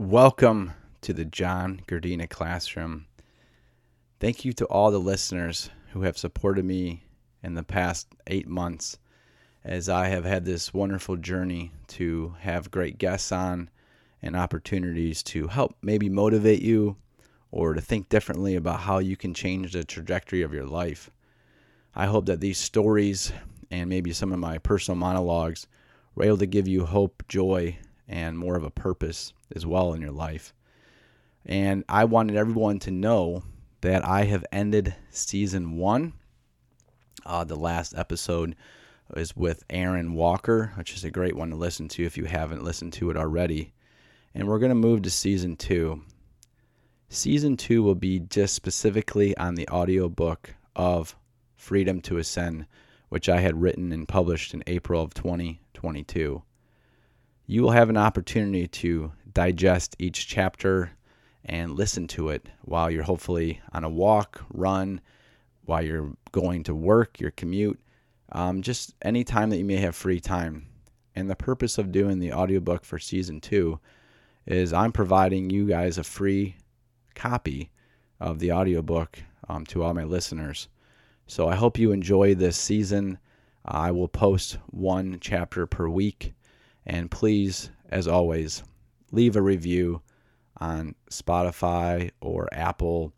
Welcome to the John Gardina Classroom. Thank you to all the listeners who have supported me in the past eight months as I have had this wonderful journey to have great guests on and opportunities to help maybe motivate you or to think differently about how you can change the trajectory of your life. I hope that these stories and maybe some of my personal monologues were able to give you hope, joy, and more of a purpose as well in your life. And I wanted everyone to know that I have ended season one. Uh, the last episode is with Aaron Walker, which is a great one to listen to if you haven't listened to it already. And we're going to move to season two. Season two will be just specifically on the audiobook of Freedom to Ascend, which I had written and published in April of 2022 you will have an opportunity to digest each chapter and listen to it while you're hopefully on a walk, run, while you're going to work, your commute, um, just any time that you may have free time. And the purpose of doing the audiobook for season two is I'm providing you guys a free copy of the audiobook um, to all my listeners. So I hope you enjoy this season. I will post one chapter per week and please, as always, leave a review on Spotify or Apple.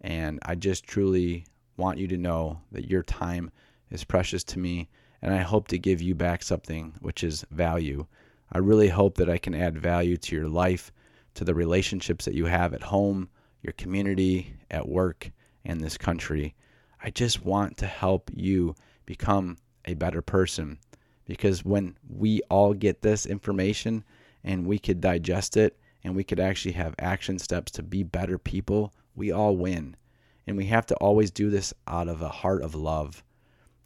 And I just truly want you to know that your time is precious to me, and I hope to give you back something which is value. I really hope that I can add value to your life, to the relationships that you have at home, your community, at work, and this country. I just want to help you become a better person because when we all get this information and we could digest it and we could actually have action steps to be better people, we all win. And we have to always do this out of a heart of love.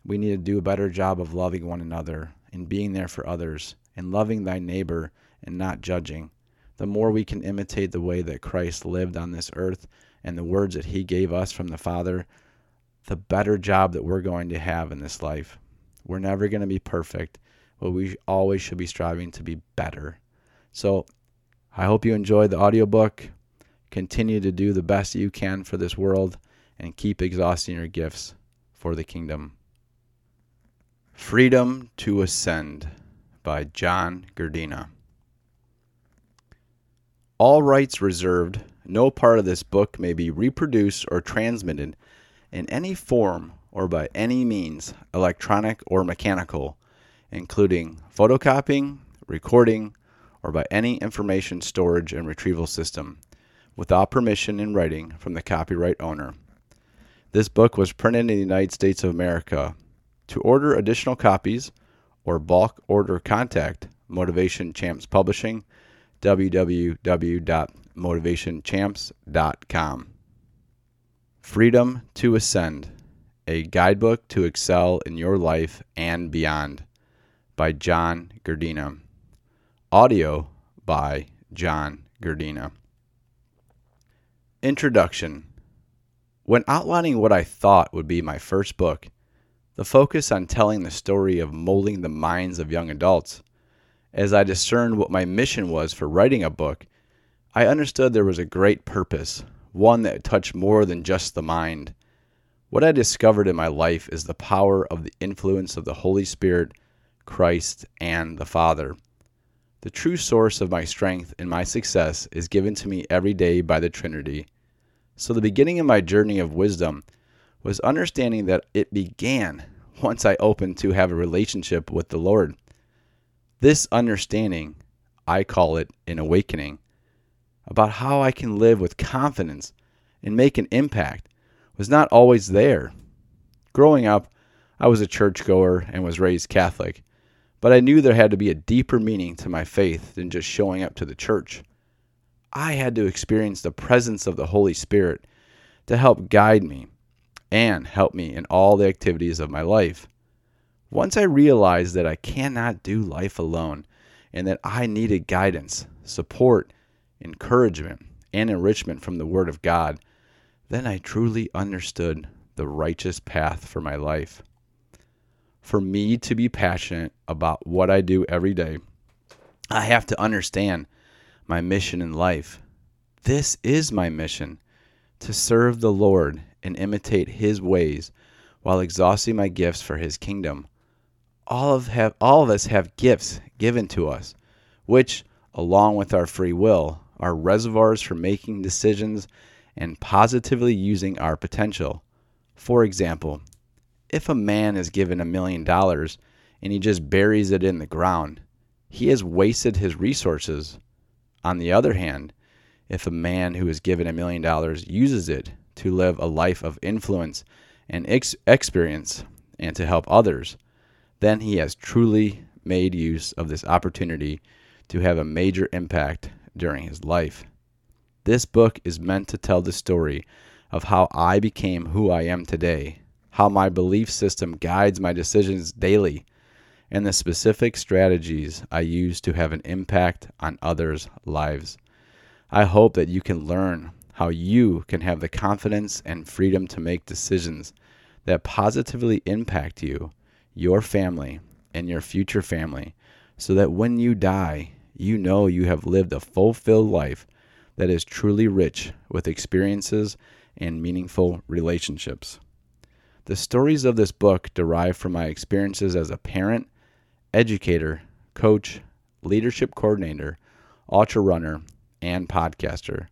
We need to do a better job of loving one another and being there for others and loving thy neighbor and not judging. The more we can imitate the way that Christ lived on this earth and the words that he gave us from the Father, the better job that we're going to have in this life. We're never going to be perfect, but we always should be striving to be better. So I hope you enjoyed the audiobook. Continue to do the best you can for this world and keep exhausting your gifts for the kingdom. Freedom to Ascend by John Gardina. All rights reserved. No part of this book may be reproduced or transmitted in any form or by any means, electronic or mechanical, including photocopying, recording, or by any information storage and retrieval system, without permission in writing from the copyright owner. This book was printed in the United States of America. To order additional copies or bulk order contact Motivation Champs Publishing www.motivationchamps.com. Freedom to Ascend a Guidebook to Excel in Your Life and Beyond by John Gardina. Audio by John Gardina. Introduction When outlining what I thought would be my first book, the focus on telling the story of molding the minds of young adults, as I discerned what my mission was for writing a book, I understood there was a great purpose, one that touched more than just the mind what I discovered in my life is the power of the influence of the Holy Spirit, Christ, and the Father. The true source of my strength and my success is given to me every day by the Trinity. So, the beginning of my journey of wisdom was understanding that it began once I opened to have a relationship with the Lord. This understanding, I call it an awakening, about how I can live with confidence and make an impact was not always there. Growing up, I was a churchgoer and was raised Catholic, but I knew there had to be a deeper meaning to my faith than just showing up to the church. I had to experience the presence of the Holy Spirit to help guide me and help me in all the activities of my life. Once I realized that I cannot do life alone and that I needed guidance, support, encouragement, and enrichment from the Word of God, then I truly understood the righteous path for my life. For me to be passionate about what I do every day, I have to understand my mission in life. This is my mission to serve the Lord and imitate his ways while exhausting my gifts for his kingdom. All of have all of us have gifts given to us, which, along with our free will, are reservoirs for making decisions and positively using our potential. For example, if a man is given a million dollars and he just buries it in the ground, he has wasted his resources. On the other hand, if a man who is given a million dollars uses it to live a life of influence and ex- experience and to help others, then he has truly made use of this opportunity to have a major impact during his life. This book is meant to tell the story of how I became who I am today, how my belief system guides my decisions daily, and the specific strategies I use to have an impact on others' lives. I hope that you can learn how you can have the confidence and freedom to make decisions that positively impact you, your family, and your future family, so that when you die, you know you have lived a fulfilled life that is truly rich with experiences and meaningful relationships. The stories of this book derive from my experiences as a parent, educator, coach, leadership coordinator, ultra runner, and podcaster.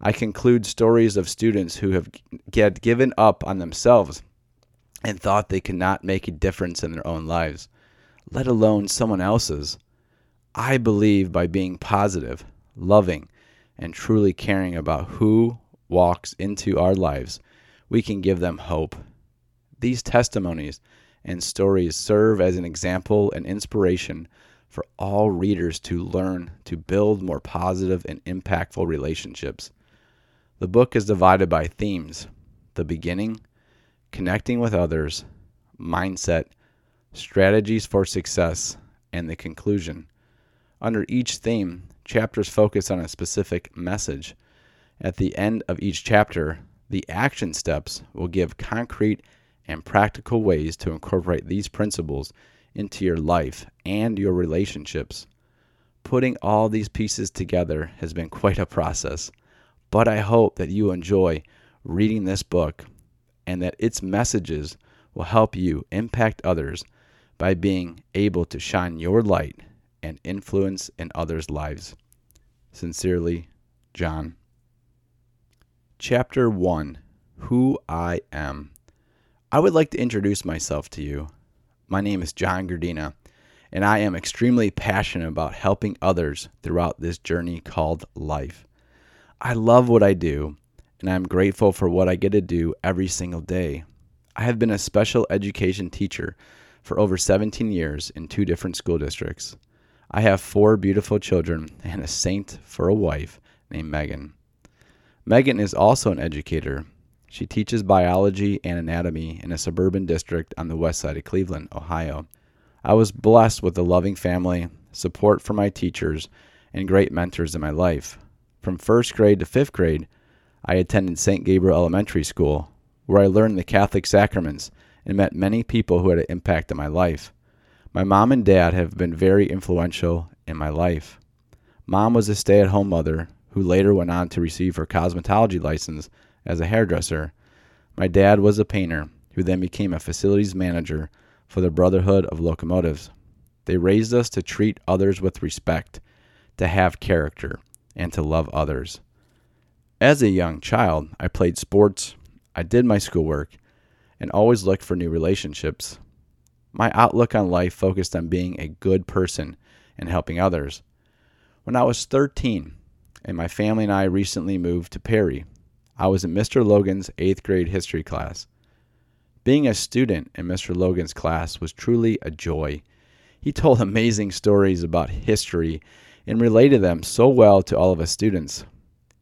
I conclude stories of students who have get given up on themselves and thought they could not make a difference in their own lives, let alone someone else's. I believe by being positive, loving, and truly caring about who walks into our lives, we can give them hope. These testimonies and stories serve as an example and inspiration for all readers to learn to build more positive and impactful relationships. The book is divided by themes the beginning, connecting with others, mindset, strategies for success, and the conclusion. Under each theme, chapters focus on a specific message. At the end of each chapter, the action steps will give concrete and practical ways to incorporate these principles into your life and your relationships. Putting all these pieces together has been quite a process, but I hope that you enjoy reading this book and that its messages will help you impact others by being able to shine your light and influence in others' lives. Sincerely, John. Chapter 1 Who I Am. I would like to introduce myself to you. My name is John Gardina, and I am extremely passionate about helping others throughout this journey called life. I love what I do, and I'm grateful for what I get to do every single day. I have been a special education teacher for over 17 years in two different school districts. I have four beautiful children and a saint for a wife named Megan. Megan is also an educator she teaches biology and anatomy in a suburban district on the west side of Cleveland, Ohio. I was blessed with a loving family, support from my teachers, and great mentors in my life. From first grade to fifth grade, I attended St. Gabriel Elementary School, where I learned the Catholic sacraments and met many people who had an impact on my life. My mom and dad have been very influential in my life. Mom was a stay at home mother who later went on to receive her cosmetology license as a hairdresser. My dad was a painter who then became a facilities manager for the Brotherhood of Locomotives. They raised us to treat others with respect, to have character, and to love others. As a young child, I played sports, I did my schoolwork, and always looked for new relationships. My outlook on life focused on being a good person and helping others. When I was 13, and my family and I recently moved to Perry, I was in Mr. Logan's eighth grade history class. Being a student in Mr. Logan's class was truly a joy. He told amazing stories about history and related them so well to all of us students.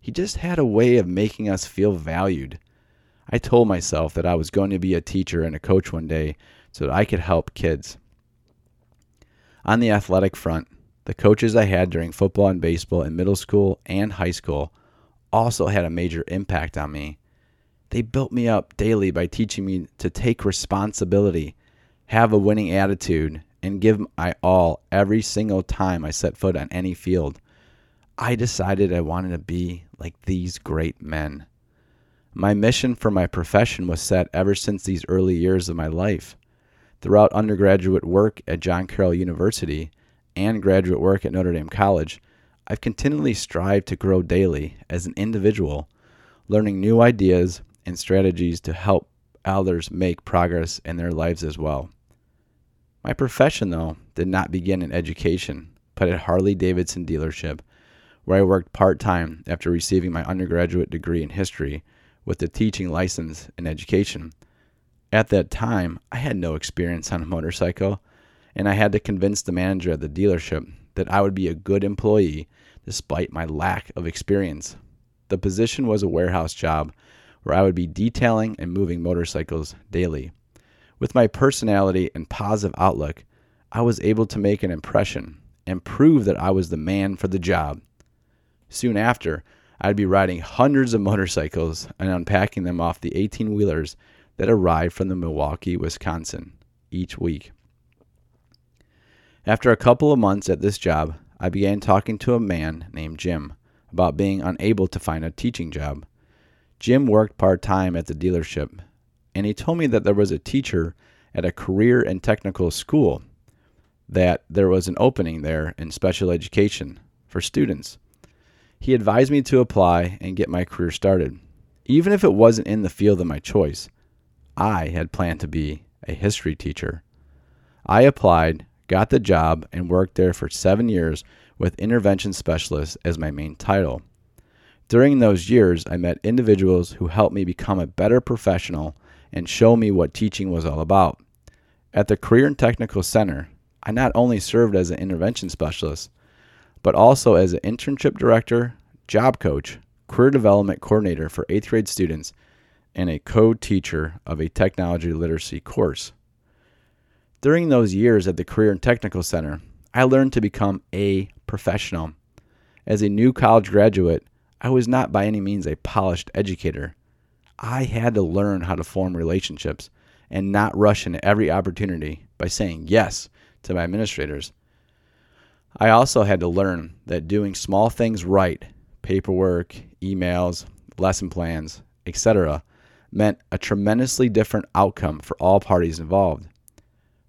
He just had a way of making us feel valued. I told myself that I was going to be a teacher and a coach one day so that I could help kids. On the athletic front, the coaches I had during football and baseball in middle school and high school also had a major impact on me. They built me up daily by teaching me to take responsibility, have a winning attitude, and give my all every single time I set foot on any field. I decided I wanted to be like these great men. My mission for my profession was set ever since these early years of my life. Throughout undergraduate work at John Carroll University and graduate work at Notre Dame College, I've continually strived to grow daily as an individual, learning new ideas and strategies to help others make progress in their lives as well. My profession, though, did not begin in education, but at Harley Davidson dealership, where I worked part time after receiving my undergraduate degree in history with a teaching license in education. At that time, I had no experience on a motorcycle, and I had to convince the manager at the dealership that I would be a good employee despite my lack of experience. The position was a warehouse job where I would be detailing and moving motorcycles daily. With my personality and positive outlook, I was able to make an impression and prove that I was the man for the job. Soon after, I'd be riding hundreds of motorcycles and unpacking them off the 18 wheelers that arrived from the Milwaukee, Wisconsin each week. After a couple of months at this job, I began talking to a man named Jim about being unable to find a teaching job. Jim worked part time at the dealership, and he told me that there was a teacher at a career and technical school, that there was an opening there in special education for students. He advised me to apply and get my career started. Even if it wasn't in the field of my choice, I had planned to be a history teacher. I applied, got the job, and worked there for seven years with intervention specialist as my main title. During those years, I met individuals who helped me become a better professional and show me what teaching was all about. At the Career and Technical Center, I not only served as an intervention specialist, but also as an internship director, job coach, career development coordinator for eighth grade students, and a co teacher of a technology literacy course. During those years at the Career and Technical Center, I learned to become a professional. As a new college graduate, I was not by any means a polished educator. I had to learn how to form relationships and not rush into every opportunity by saying yes to my administrators I also had to learn that doing small things right, paperwork, emails, lesson plans, etc., meant a tremendously different outcome for all parties involved.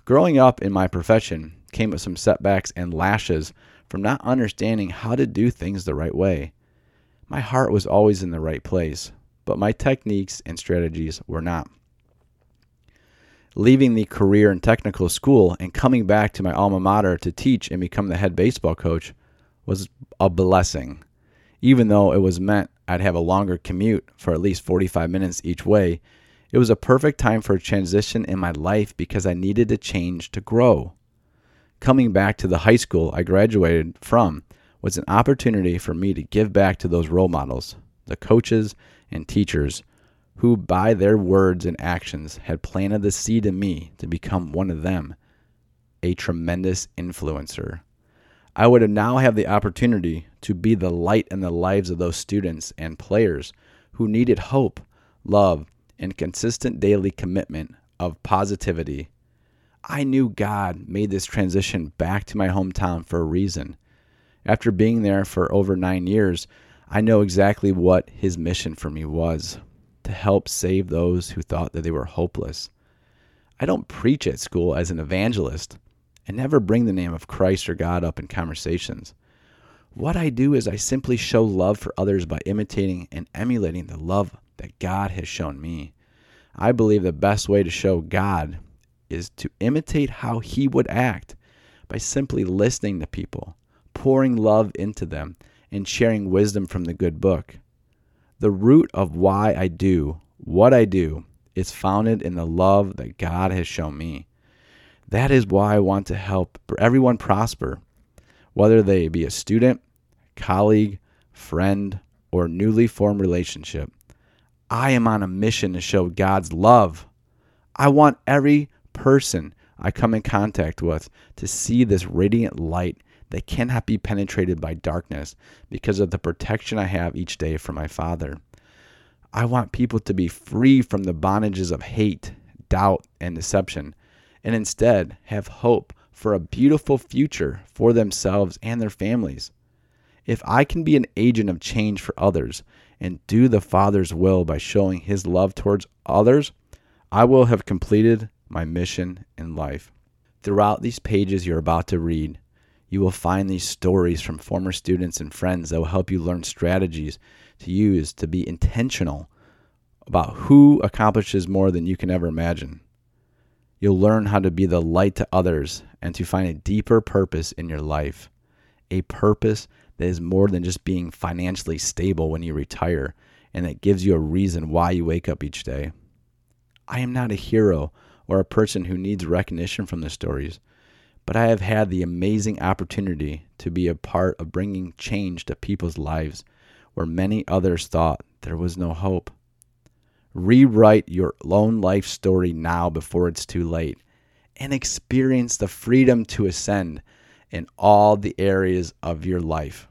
Growing up in my profession came with some setbacks and lashes from not understanding how to do things the right way. My heart was always in the right place, but my techniques and strategies were not leaving the career and technical school and coming back to my alma mater to teach and become the head baseball coach was a blessing. Even though it was meant I'd have a longer commute for at least 45 minutes each way, it was a perfect time for a transition in my life because I needed to change to grow. Coming back to the high school I graduated from was an opportunity for me to give back to those role models, the coaches and teachers who by their words and actions had planted the seed in me to become one of them, a tremendous influencer. I would now have the opportunity to be the light in the lives of those students and players who needed hope, love, and consistent daily commitment of positivity. I knew God made this transition back to my hometown for a reason. After being there for over nine years, I know exactly what His mission for me was to help save those who thought that they were hopeless. I don't preach at school as an evangelist and never bring the name of Christ or God up in conversations. What I do is I simply show love for others by imitating and emulating the love that God has shown me. I believe the best way to show God is to imitate how He would act by simply listening to people, pouring love into them, and sharing wisdom from the good book. The root of why I do what I do is founded in the love that God has shown me. That is why I want to help everyone prosper, whether they be a student, colleague, friend, or newly formed relationship. I am on a mission to show God's love. I want every person I come in contact with to see this radiant light that cannot be penetrated by darkness because of the protection I have each day from my Father. I want people to be free from the bondages of hate, doubt, and deception, and instead have hope for a beautiful future for themselves and their families. If I can be an agent of change for others and do the Father's will by showing His love towards others, I will have completed my mission in life. Throughout these pages you're about to read, you will find these stories from former students and friends that will help you learn strategies to use to be intentional about who accomplishes more than you can ever imagine. You'll learn how to be the light to others and to find a deeper purpose in your life. A purpose that is more than just being financially stable when you retire and that gives you a reason why you wake up each day. I am not a hero or a person who needs recognition from the stories, but I have had the amazing opportunity to be a part of bringing change to people's lives where many others thought there was no hope. Rewrite your lone life story now before it's too late and experience the freedom to ascend in all the areas of your life.